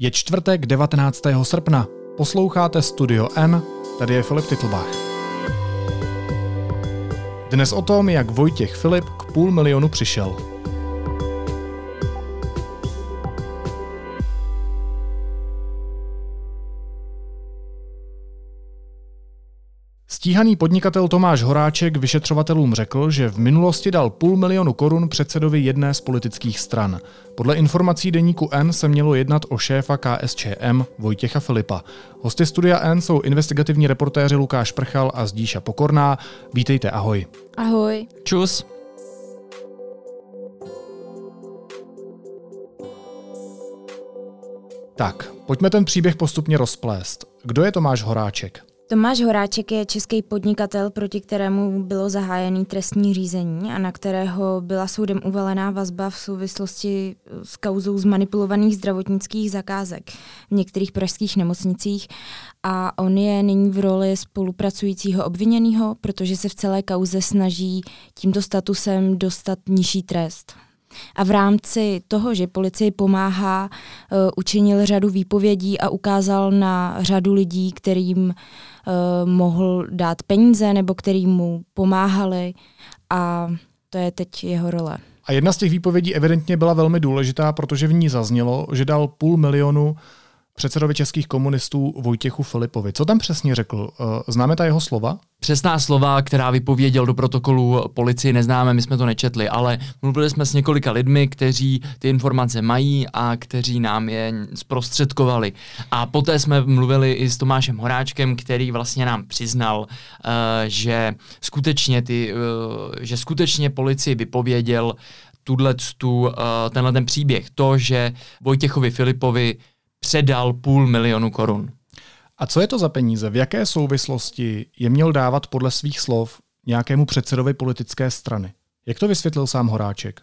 Je čtvrtek 19. srpna. Posloucháte Studio N, tady je Filip Titlbach. Dnes o tom, jak Vojtěch Filip k půl milionu přišel. Stíhaný podnikatel Tomáš Horáček vyšetřovatelům řekl, že v minulosti dal půl milionu korun předsedovi jedné z politických stran. Podle informací deníku N se mělo jednat o šéfa KSČM Vojtěcha Filipa. Hosty studia N jsou investigativní reportéři Lukáš Prchal a Zdíša Pokorná. Vítejte, ahoj. Ahoj. Čus. Tak, pojďme ten příběh postupně rozplést. Kdo je Tomáš Horáček? Tomáš Horáček je český podnikatel, proti kterému bylo zahájený trestní řízení a na kterého byla soudem uvalená vazba v souvislosti s kauzou zmanipulovaných zdravotnických zakázek v některých pražských nemocnicích a on je nyní v roli spolupracujícího obviněného, protože se v celé kauze snaží tímto statusem dostat nižší trest. A v rámci toho, že policii pomáhá, uh, učinil řadu výpovědí a ukázal na řadu lidí, kterým uh, mohl dát peníze nebo který mu pomáhali a to je teď jeho role. A jedna z těch výpovědí evidentně byla velmi důležitá, protože v ní zaznělo, že dal půl milionu předsedovi českých komunistů Vojtěchu Filipovi. Co tam přesně řekl? Eh, známe ta jeho slova? Přesná slova, která vypověděl do protokolu policii, neznáme, my jsme to nečetli, ale mluvili jsme s několika lidmi, kteří ty informace mají a kteří nám je zprostředkovali. A poté jsme mluvili i s Tomášem Horáčkem, který vlastně nám přiznal, uh, že skutečně ty, uh, že skutečně policii vypověděl tuhle, tu, tenhle ten příběh. To, že Vojtěchovi Filipovi předal půl milionu korun. A co je to za peníze? V jaké souvislosti je měl dávat podle svých slov nějakému předsedovi politické strany? Jak to vysvětlil sám Horáček?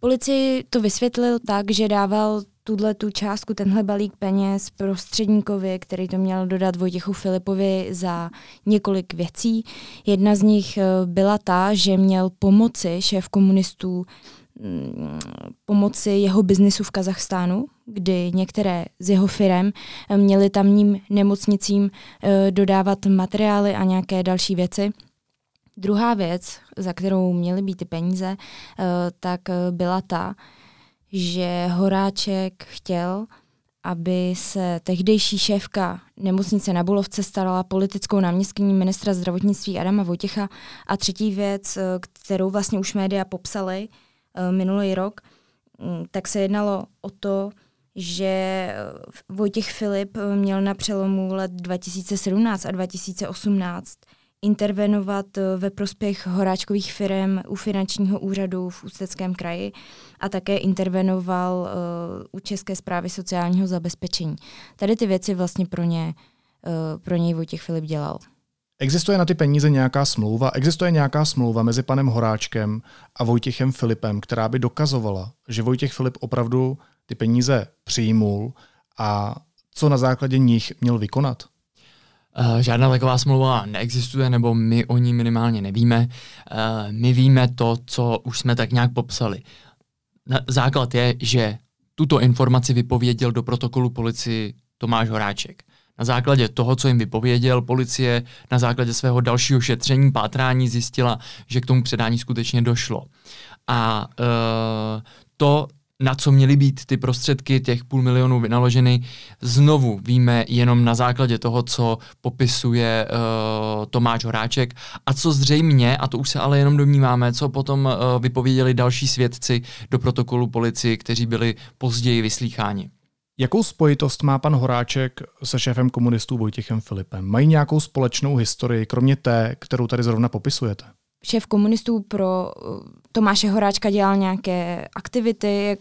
Policii to vysvětlil tak, že dával tuhle tu částku, tenhle balík peněz prostředníkovi, který to měl dodat Vojtěchu Filipovi za několik věcí. Jedna z nich eh, byla ta, že měl pomoci šéf komunistů Mm, pomoci jeho biznisu v Kazachstánu, kdy některé z jeho firm eh, měly tamním nemocnicím eh, dodávat materiály a nějaké další věci. Druhá věc, za kterou měly být ty peníze, eh, tak byla ta, že Horáček chtěl, aby se tehdejší šéfka nemocnice na Bulovce starala politickou náměstkyní ministra zdravotnictví Adama Vojtěcha. A třetí věc, kterou vlastně už média popsaly, Eh, minulý rok, mm, tak se jednalo o to, že eh, Vojtěch Filip eh, měl na přelomu let 2017 a 2018 intervenovat ve prospěch horáčkových firm u finančního úřadu v Ústeckém kraji a také intervenoval u České zprávy sociálního zabezpečení. Tady ty věci vlastně pro, ně, pro něj Vojtěch Filip dělal. Existuje na ty peníze nějaká smlouva? Existuje nějaká smlouva mezi panem Horáčkem a Vojtěchem Filipem, která by dokazovala, že Vojtěch Filip opravdu ty peníze přijmul a co na základě nich měl vykonat? Uh, žádná taková smlouva neexistuje, nebo my o ní minimálně nevíme. Uh, my víme to, co už jsme tak nějak popsali. Základ je, že tuto informaci vypověděl do protokolu policii Tomáš Horáček. Na základě toho, co jim vypověděl, policie na základě svého dalšího šetření, pátrání zjistila, že k tomu předání skutečně došlo. A uh, to, na co měly být ty prostředky těch půl milionů vynaloženy, znovu víme jenom na základě toho, co popisuje uh, Tomáš Horáček a co zřejmě, a to už se ale jenom domníváme, co potom uh, vypověděli další svědci do protokolu policii, kteří byli později vyslýcháni. Jakou spojitost má pan Horáček se šéfem komunistů Vojtěchem Filipem? Mají nějakou společnou historii, kromě té, kterou tady zrovna popisujete? Šéf komunistů pro eh, Tomáše Horáčka dělal nějaké aktivity,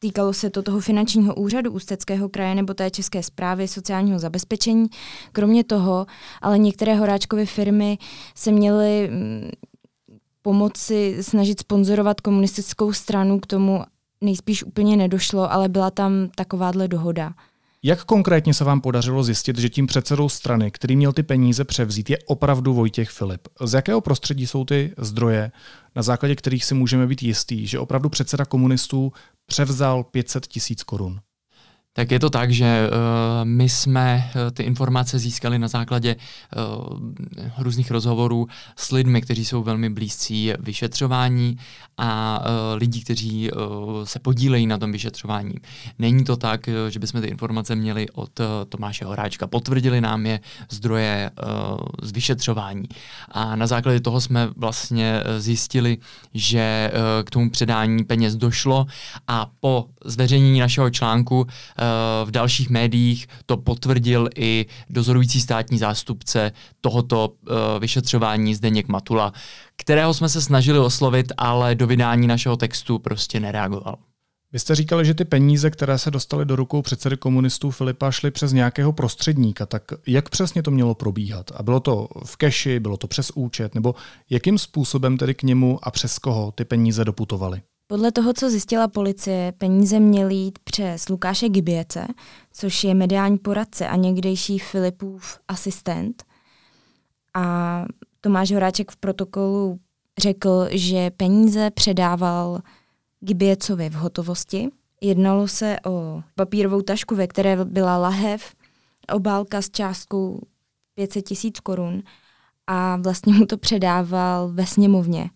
Týkalo se to toho finančního úřadu Ústeckého kraje nebo té České zprávy sociálního zabezpečení. Kromě toho, ale některé Horáčkovy firmy se měly mm, pomoci snažit sponzorovat komunistickou stranu k tomu, nejspíš úplně nedošlo, ale byla tam takováhle dohoda. Jak konkrétně se vám podařilo zjistit, že tím předsedou strany, který měl ty peníze převzít, je opravdu Vojtěch Filip? Z jakého prostředí jsou ty zdroje, na základě kterých si můžeme být jistý, že opravdu předseda komunistů převzal 500 tisíc korun? Tak je to tak, že uh, my jsme uh, ty informace získali na základě uh, různých rozhovorů s lidmi, kteří jsou velmi blízcí vyšetřování a lidí, kteří se podílejí na tom vyšetřování. Není to tak, že bychom ty informace měli od Tomáše Horáčka. Potvrdili nám je zdroje z vyšetřování. A na základě toho jsme vlastně zjistili, že k tomu předání peněz došlo a po zveřejnění našeho článku v dalších médiích to potvrdil i dozorující státní zástupce tohoto uh, vyšetřování Zdeněk Matula, kterého jsme se snažili oslovit, ale do vydání našeho textu prostě nereagoval. Vy jste říkali, že ty peníze, které se dostaly do rukou předsedy komunistů Filipa, šly přes nějakého prostředníka. Tak jak přesně to mělo probíhat? A bylo to v keši, bylo to přes účet, nebo jakým způsobem tedy k němu a přes koho ty peníze doputovaly? Podle toho, co zjistila policie, peníze měly jít přes Lukáše Gibiece, což je mediální poradce a někdejší Filipův asistent. A Tomáš Horáček v protokolu řekl, že peníze předával Gibiecovi v hotovosti. Jednalo se o papírovou tašku, ve které byla lahev, obálka s částkou 500 tisíc korun a vlastně mu to předával ve sněmovně.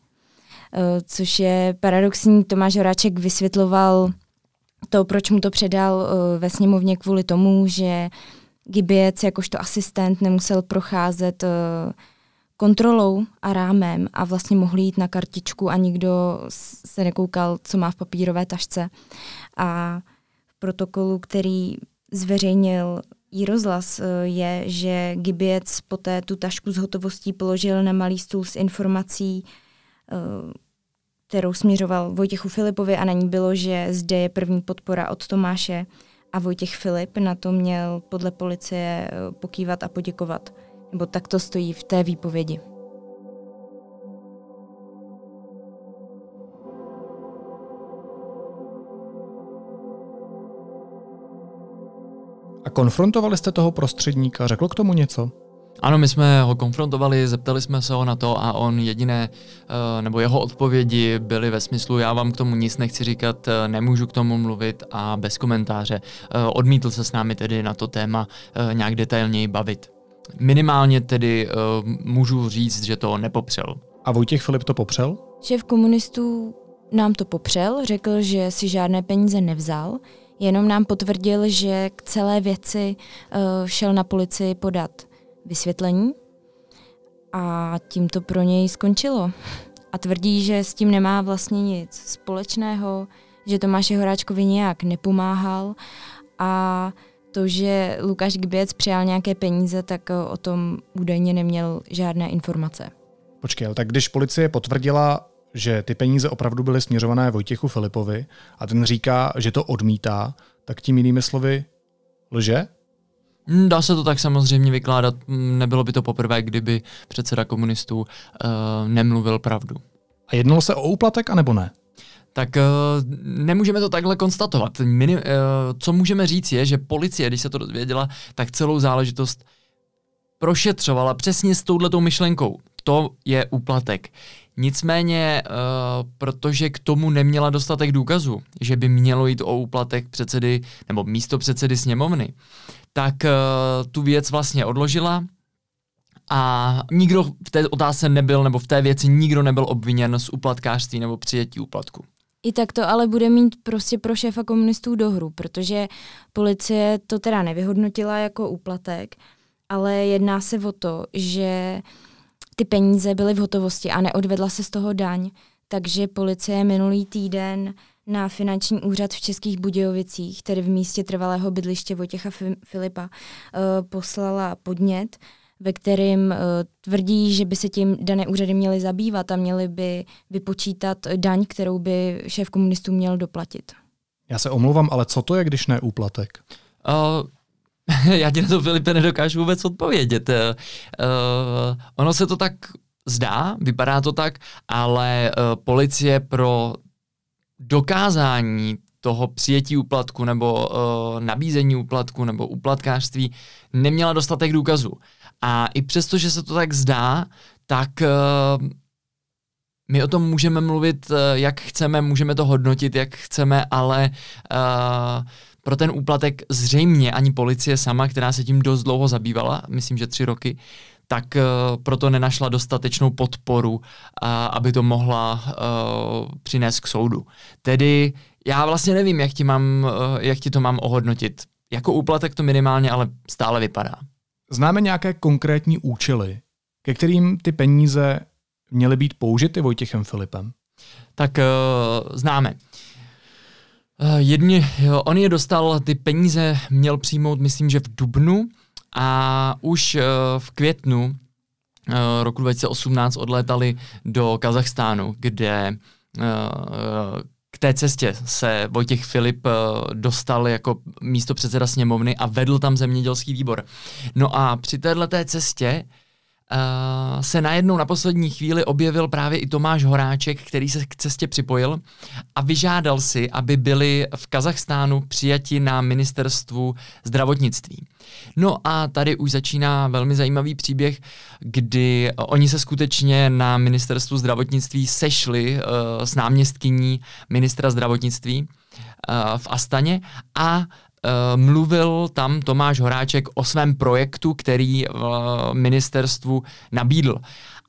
Eh, což je paradoxní. Tomáš Horáček vysvětloval to, proč mu to předal eh, ve sněmovně kvůli tomu, že Gibiec jakožto asistent nemusel procházet eh, kontrolou a rámem a vlastně mohl jít na kartičku a nikdo se nekoukal, co má v papírové tašce. A v protokolu, který zveřejnil i rozhlas, je, že Gibiec poté tu tašku s hotovostí položil na malý stůl s informací, kterou směřoval Vojtěchu Filipovi a na ní bylo, že zde je první podpora od Tomáše a Vojtěch Filip na to měl podle policie eh, pokývat a poděkovat. Nebo tak to stojí v té výpovědi. A konfrontovali jste toho prostředníka, řekl k tomu něco? Ano, my jsme ho konfrontovali, zeptali jsme se ho na to a on jediné, eh, nebo jeho odpovědi byly ve smyslu, já vám k tomu nic nechci říkat, eh, nemůžu k tomu mluvit a bez komentáře. Eh, odmítl se s námi tedy na to téma nějak detailněji bavit. Minimálně tedy můžu říct, že to nepopřel. A Vojtěch Filip to popřel? Šéf komunistů nám to popřel, řekl, že si žádné peníze nevzal, jenom nám potvrdil, že k celé věci šel na policii podat vysvětlení a tím to pro něj skončilo. A tvrdí, že s tím nemá vlastně nic společného, že Tomáši Horáčkovi nějak nepomáhal a to, že Lukáš Gběc přijal nějaké peníze, tak o tom údajně neměl žádné informace. Počkej, tak když policie potvrdila, že ty peníze opravdu byly směřované Vojtěchu Filipovi a ten říká, že to odmítá, tak tím jinými slovy lže? Hm, dá se to tak samozřejmě vykládat. Hm, nebylo by to poprvé, kdyby předseda komunistů uh, nemluvil pravdu. A jednalo se o úplatek, anebo ne? Tak uh, nemůžeme to takhle konstatovat. Minim, uh, co můžeme říct je, že policie, když se to dozvěděla, tak celou záležitost prošetřovala přesně s touhletou myšlenkou. To je úplatek. Nicméně, uh, protože k tomu neměla dostatek důkazů, že by mělo jít o úplatek předsedy nebo místo předsedy sněmovny, tak uh, tu věc vlastně odložila a nikdo v té otázce nebyl, nebo v té věci nikdo nebyl obviněn z úplatkářství nebo přijetí úplatku. I tak to ale bude mít prostě pro šéfa komunistů dohru, protože policie to teda nevyhodnotila jako úplatek, ale jedná se o to, že ty peníze byly v hotovosti a neodvedla se z toho daň. Takže policie minulý týden na finanční úřad v Českých Budějovicích, tedy v místě trvalého bydliště Vojtěcha Filipa, uh, poslala podnět, ve kterým uh, tvrdí, že by se tím dané úřady měly zabývat a měly by vypočítat daň, kterou by šéf komunistů měl doplatit. Já se omlouvám, ale co to je, když ne úplatek? Uh, já ti na to, Filipe, nedokážu vůbec odpovědět. Uh, ono se to tak zdá, vypadá to tak, ale uh, policie pro dokázání toho přijetí úplatku nebo uh, nabízení úplatku nebo úplatkářství neměla dostatek důkazů. A i přesto, že se to tak zdá, tak uh, my o tom můžeme mluvit, uh, jak chceme, můžeme to hodnotit, jak chceme, ale uh, pro ten úplatek zřejmě ani policie sama, která se tím dost dlouho zabývala, myslím, že tři roky, tak uh, proto nenašla dostatečnou podporu, aby to mohla uh, přinést k soudu. Tedy já vlastně nevím, jak ti, mám, uh, jak ti to mám ohodnotit. Jako úplatek to minimálně, ale stále vypadá. Známe nějaké konkrétní účely, ke kterým ty peníze měly být použity Vojtěchem Filipem? Tak známe. Uh, jedni, jo, on je dostal, ty peníze měl přijmout, myslím, že v Dubnu a už uh, v květnu uh, roku 2018 odlétali do Kazachstánu, kde k té cestě se Vojtěch Filip dostal jako místo předseda sněmovny a vedl tam zemědělský výbor. No a při této cestě uh, se najednou na poslední chvíli objevil právě i Tomáš Horáček, který se k cestě připojil a vyžádal si, aby byli v Kazachstánu přijati na ministerstvu zdravotnictví. No a tady už začíná velmi zajímavý příběh, kdy oni se skutečně na ministerstvu zdravotnictví sešli uh, s náměstkyní ministra zdravotnictví uh, v Astaně a mluvil tam Tomáš Horáček o svém projektu, který uh, ministerstvu nabídl.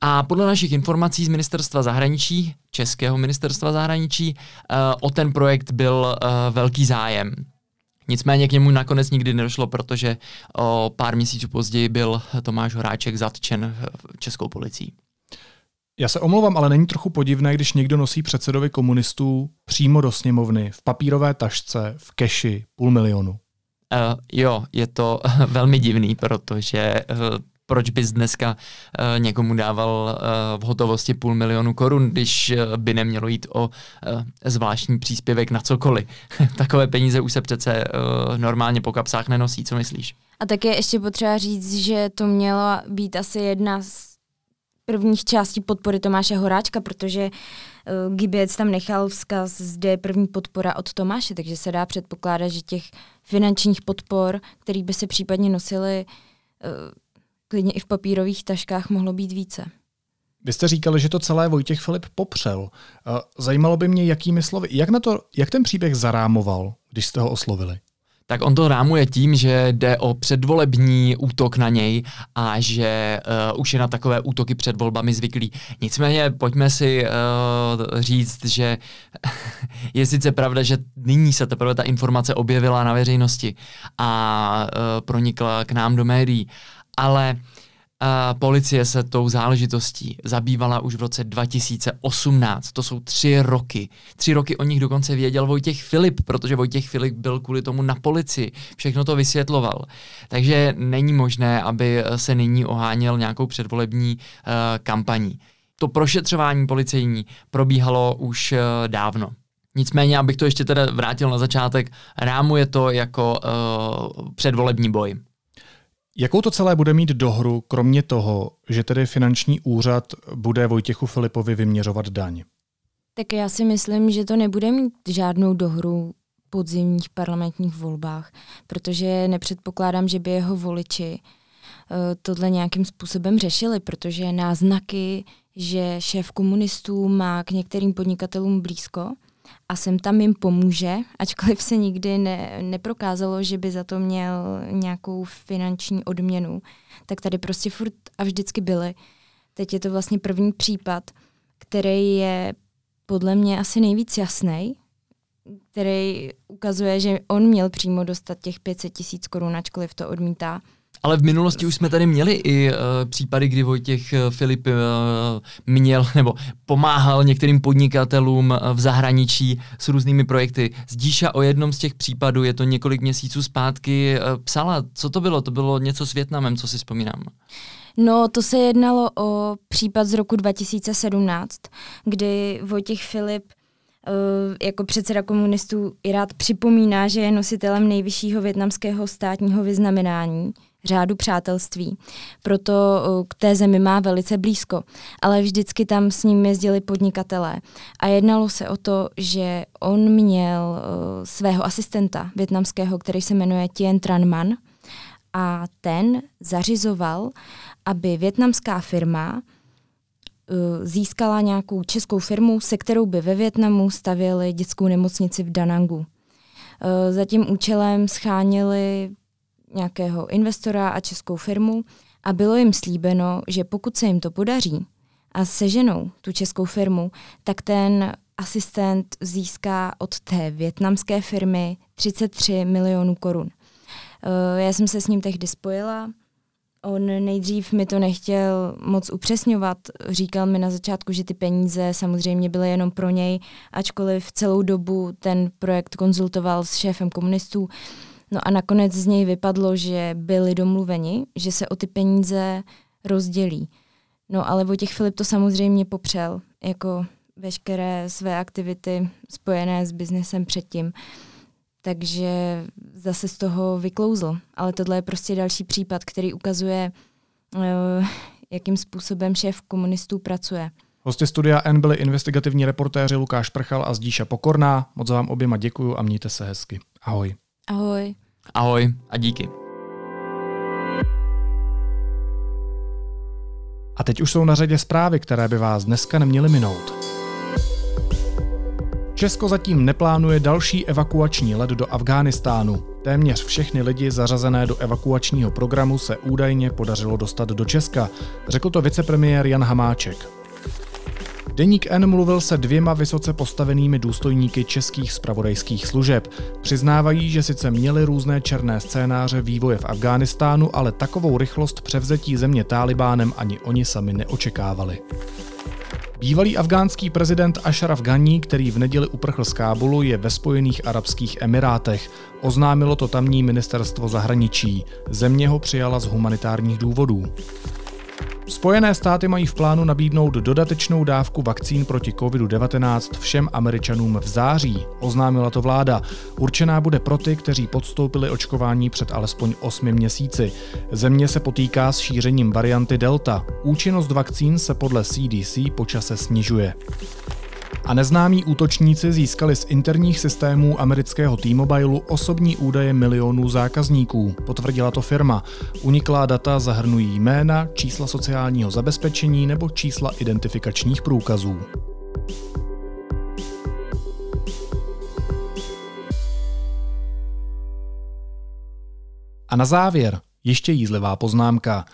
A podle našich informací z ministerstva zahraničí, českého ministerstva zahraničí, uh, o ten projekt byl velký zájem. Nicméně k němu nakonec nikdy nedošlo, protože o pár měsíců později byl Tomáš Horáček zatčen českou policií. Já se omlouvám, ale není trochu podivné, když někdo nosí předsedovi komunistů přímo do sněmovny v papírové tašce v keši půl milionu? Uh, jo, je to velmi divný, protože uh, proč bys dneska uh, někomu dával uh, v hotovosti půl milionu korun, když uh, by nemělo jít o uh, zvláštní příspěvek na cokoliv. Takové peníze už se přece uh, normálně po kapsách nenosí, co myslíš? A také ještě potřeba říct, že to měla být asi jedna z prvních částí podpory Tomáše Horáčka, protože uh, Gibec tam nechal vzkaz, zde je první podpora od Tomáše, takže se dá předpokládat, že těch finančních podpor, které by se případně nosily uh, klidně i v papírových taškách, mohlo být více. Vy jste říkali, že to celé Vojtěch Filip popřel. Zajímalo by mě, jakými slovy, jak, na to, jak ten příběh zarámoval, když jste ho oslovili? Tak on to rámuje tím, že jde o předvolební útok na něj a že uh, už je na takové útoky před volbami zvyklý. Nicméně pojďme si uh, říct, že je sice pravda, že nyní se teprve ta informace objevila na veřejnosti a uh, pronikla k nám do médií, ale uh, Uh, policie se tou záležitostí zabývala už v roce 2018. To jsou tři roky. Tři roky o nich dokonce věděl Vojtěch Filip, protože Vojtěch Filip byl kvůli tomu na policii. Všechno to vysvětloval. Takže není možné, aby se nyní oháněl nějakou předvolební uh, kampaní. To prošetřování policejní probíhalo už uh, dávno. Nicméně, abych to ještě teda vrátil na začátek, rámuje to jako uh, předvolební boj. Jakou to celé bude mít dohru, kromě toho, že tedy finanční úřad bude Vojtěchu Filipovi vyměřovat daň? Tak já si myslím, že to nebude mít žádnou dohru podzimních parlamentních volbách, protože nepředpokládám, že by jeho voliči uh, tohle nějakým způsobem řešili, protože náznaky, že šéf komunistů má k některým podnikatelům blízko, a sem tam jim pomůže, ačkoliv se nikdy ne, neprokázalo, že by za to měl nějakou finanční odměnu, tak tady prostě furt a vždycky byly. Teď je to vlastně první případ, který je podle mě asi nejvíc jasný, který ukazuje, že on měl přímo dostat těch 500 tisíc korun, ačkoliv to odmítá. Ale v minulosti už jsme tady měli i uh, případy, kdy Vojtěch uh, Filip uh, měl nebo pomáhal některým podnikatelům v zahraničí s různými projekty. Zdíša o jednom z těch případů, je to několik měsíců zpátky, uh, psala. Co to bylo? To bylo něco s Větnamem, co si vzpomínám. No, to se jednalo o případ z roku 2017, kdy Vojtěch Filip jako předseda komunistů i rád připomíná, že je nositelem nejvyššího větnamského státního vyznamenání řádu přátelství. Proto k té zemi má velice blízko. Ale vždycky tam s ním jezdili podnikatelé. A jednalo se o to, že on měl svého asistenta větnamského, který se jmenuje Tien Tran Man. A ten zařizoval, aby větnamská firma získala nějakou českou firmu, se kterou by ve Větnamu stavěli dětskou nemocnici v Danangu. Za tím účelem schánili nějakého investora a českou firmu a bylo jim slíbeno, že pokud se jim to podaří a seženou tu českou firmu, tak ten asistent získá od té větnamské firmy 33 milionů korun. Eh, já jsem se s ním tehdy spojila. On nejdřív mi to nechtěl moc upřesňovat. Říkal mi na začátku, že ty peníze samozřejmě byly jenom pro něj, ačkoliv celou dobu ten projekt konzultoval s šéfem komunistů. No a nakonec z něj vypadlo, že byli domluveni, že se o ty peníze rozdělí. No ale Vojtěch Filip to samozřejmě popřel, jako veškeré své aktivity spojené s biznesem předtím. Takže zase z toho vyklouzl. Ale tohle je prostě další případ, který ukazuje, eh, jakým způsobem šéf komunistů pracuje. Hosty studia N byli investigativní reportéři Lukáš Prchal a Zdíša Pokorná. Moc vám oběma děkuju a mějte se hezky. Ahoj. Ahoj. Ahoj a díky. A teď už jsou na řadě zprávy, které by vás dneska neměly minout. Česko zatím neplánuje další evakuační let do Afghánistánu. Téměř všechny lidi zařazené do evakuačního programu se údajně podařilo dostat do Česka, řekl to vicepremiér Jan Hamáček. Deník N mluvil se dvěma vysoce postavenými důstojníky českých spravodajských služeb. Přiznávají, že sice měli různé černé scénáře vývoje v Afghánistánu, ale takovou rychlost převzetí země Tálibánem ani oni sami neočekávali. Bývalý afgánský prezident Ashraf Ghani, který v neděli uprchl z Kábulu, je ve Spojených Arabských Emirátech. Oznámilo to tamní ministerstvo zahraničí. Země ho přijala z humanitárních důvodů. Spojené státy mají v plánu nabídnout dodatečnou dávku vakcín proti COVID-19 všem Američanům v září, oznámila to vláda. Určená bude pro ty, kteří podstoupili očkování před alespoň 8 měsíci. Země se potýká s šířením varianty Delta. Účinnost vakcín se podle CDC počase snižuje a neznámí útočníci získali z interních systémů amerického T-Mobile osobní údaje milionů zákazníků, potvrdila to firma. Uniklá data zahrnují jména, čísla sociálního zabezpečení nebo čísla identifikačních průkazů. A na závěr ještě jízlivá poznámka.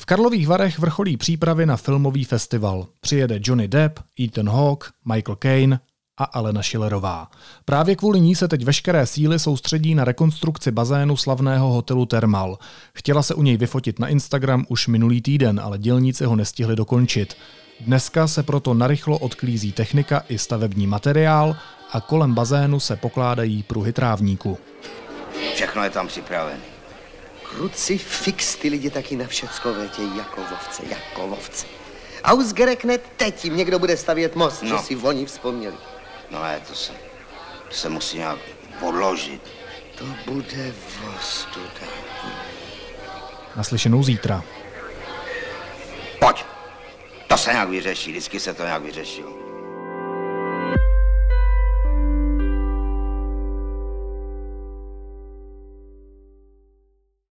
V Karlových Varech vrcholí přípravy na filmový festival. Přijede Johnny Depp, Ethan Hawke, Michael Caine a Alena Schillerová. Právě kvůli ní se teď veškeré síly soustředí na rekonstrukci bazénu slavného hotelu Thermal. Chtěla se u něj vyfotit na Instagram už minulý týden, ale dělníci ho nestihli dokončit. Dneska se proto narychlo odklízí technika i stavební materiál a kolem bazénu se pokládají pruhy trávníku. Všechno je tam připravené. Krucifix, ty lidi taky na všecko letějí jako vovce, jako vovce. A uzgerekne teď jim někdo bude stavět most, no. že si oni vzpomněli. No ale to se, to se musí nějak podložit. To bude vostuda. Naslyšenou zítra. Pojď. To se nějak vyřeší, vždycky se to nějak vyřešilo.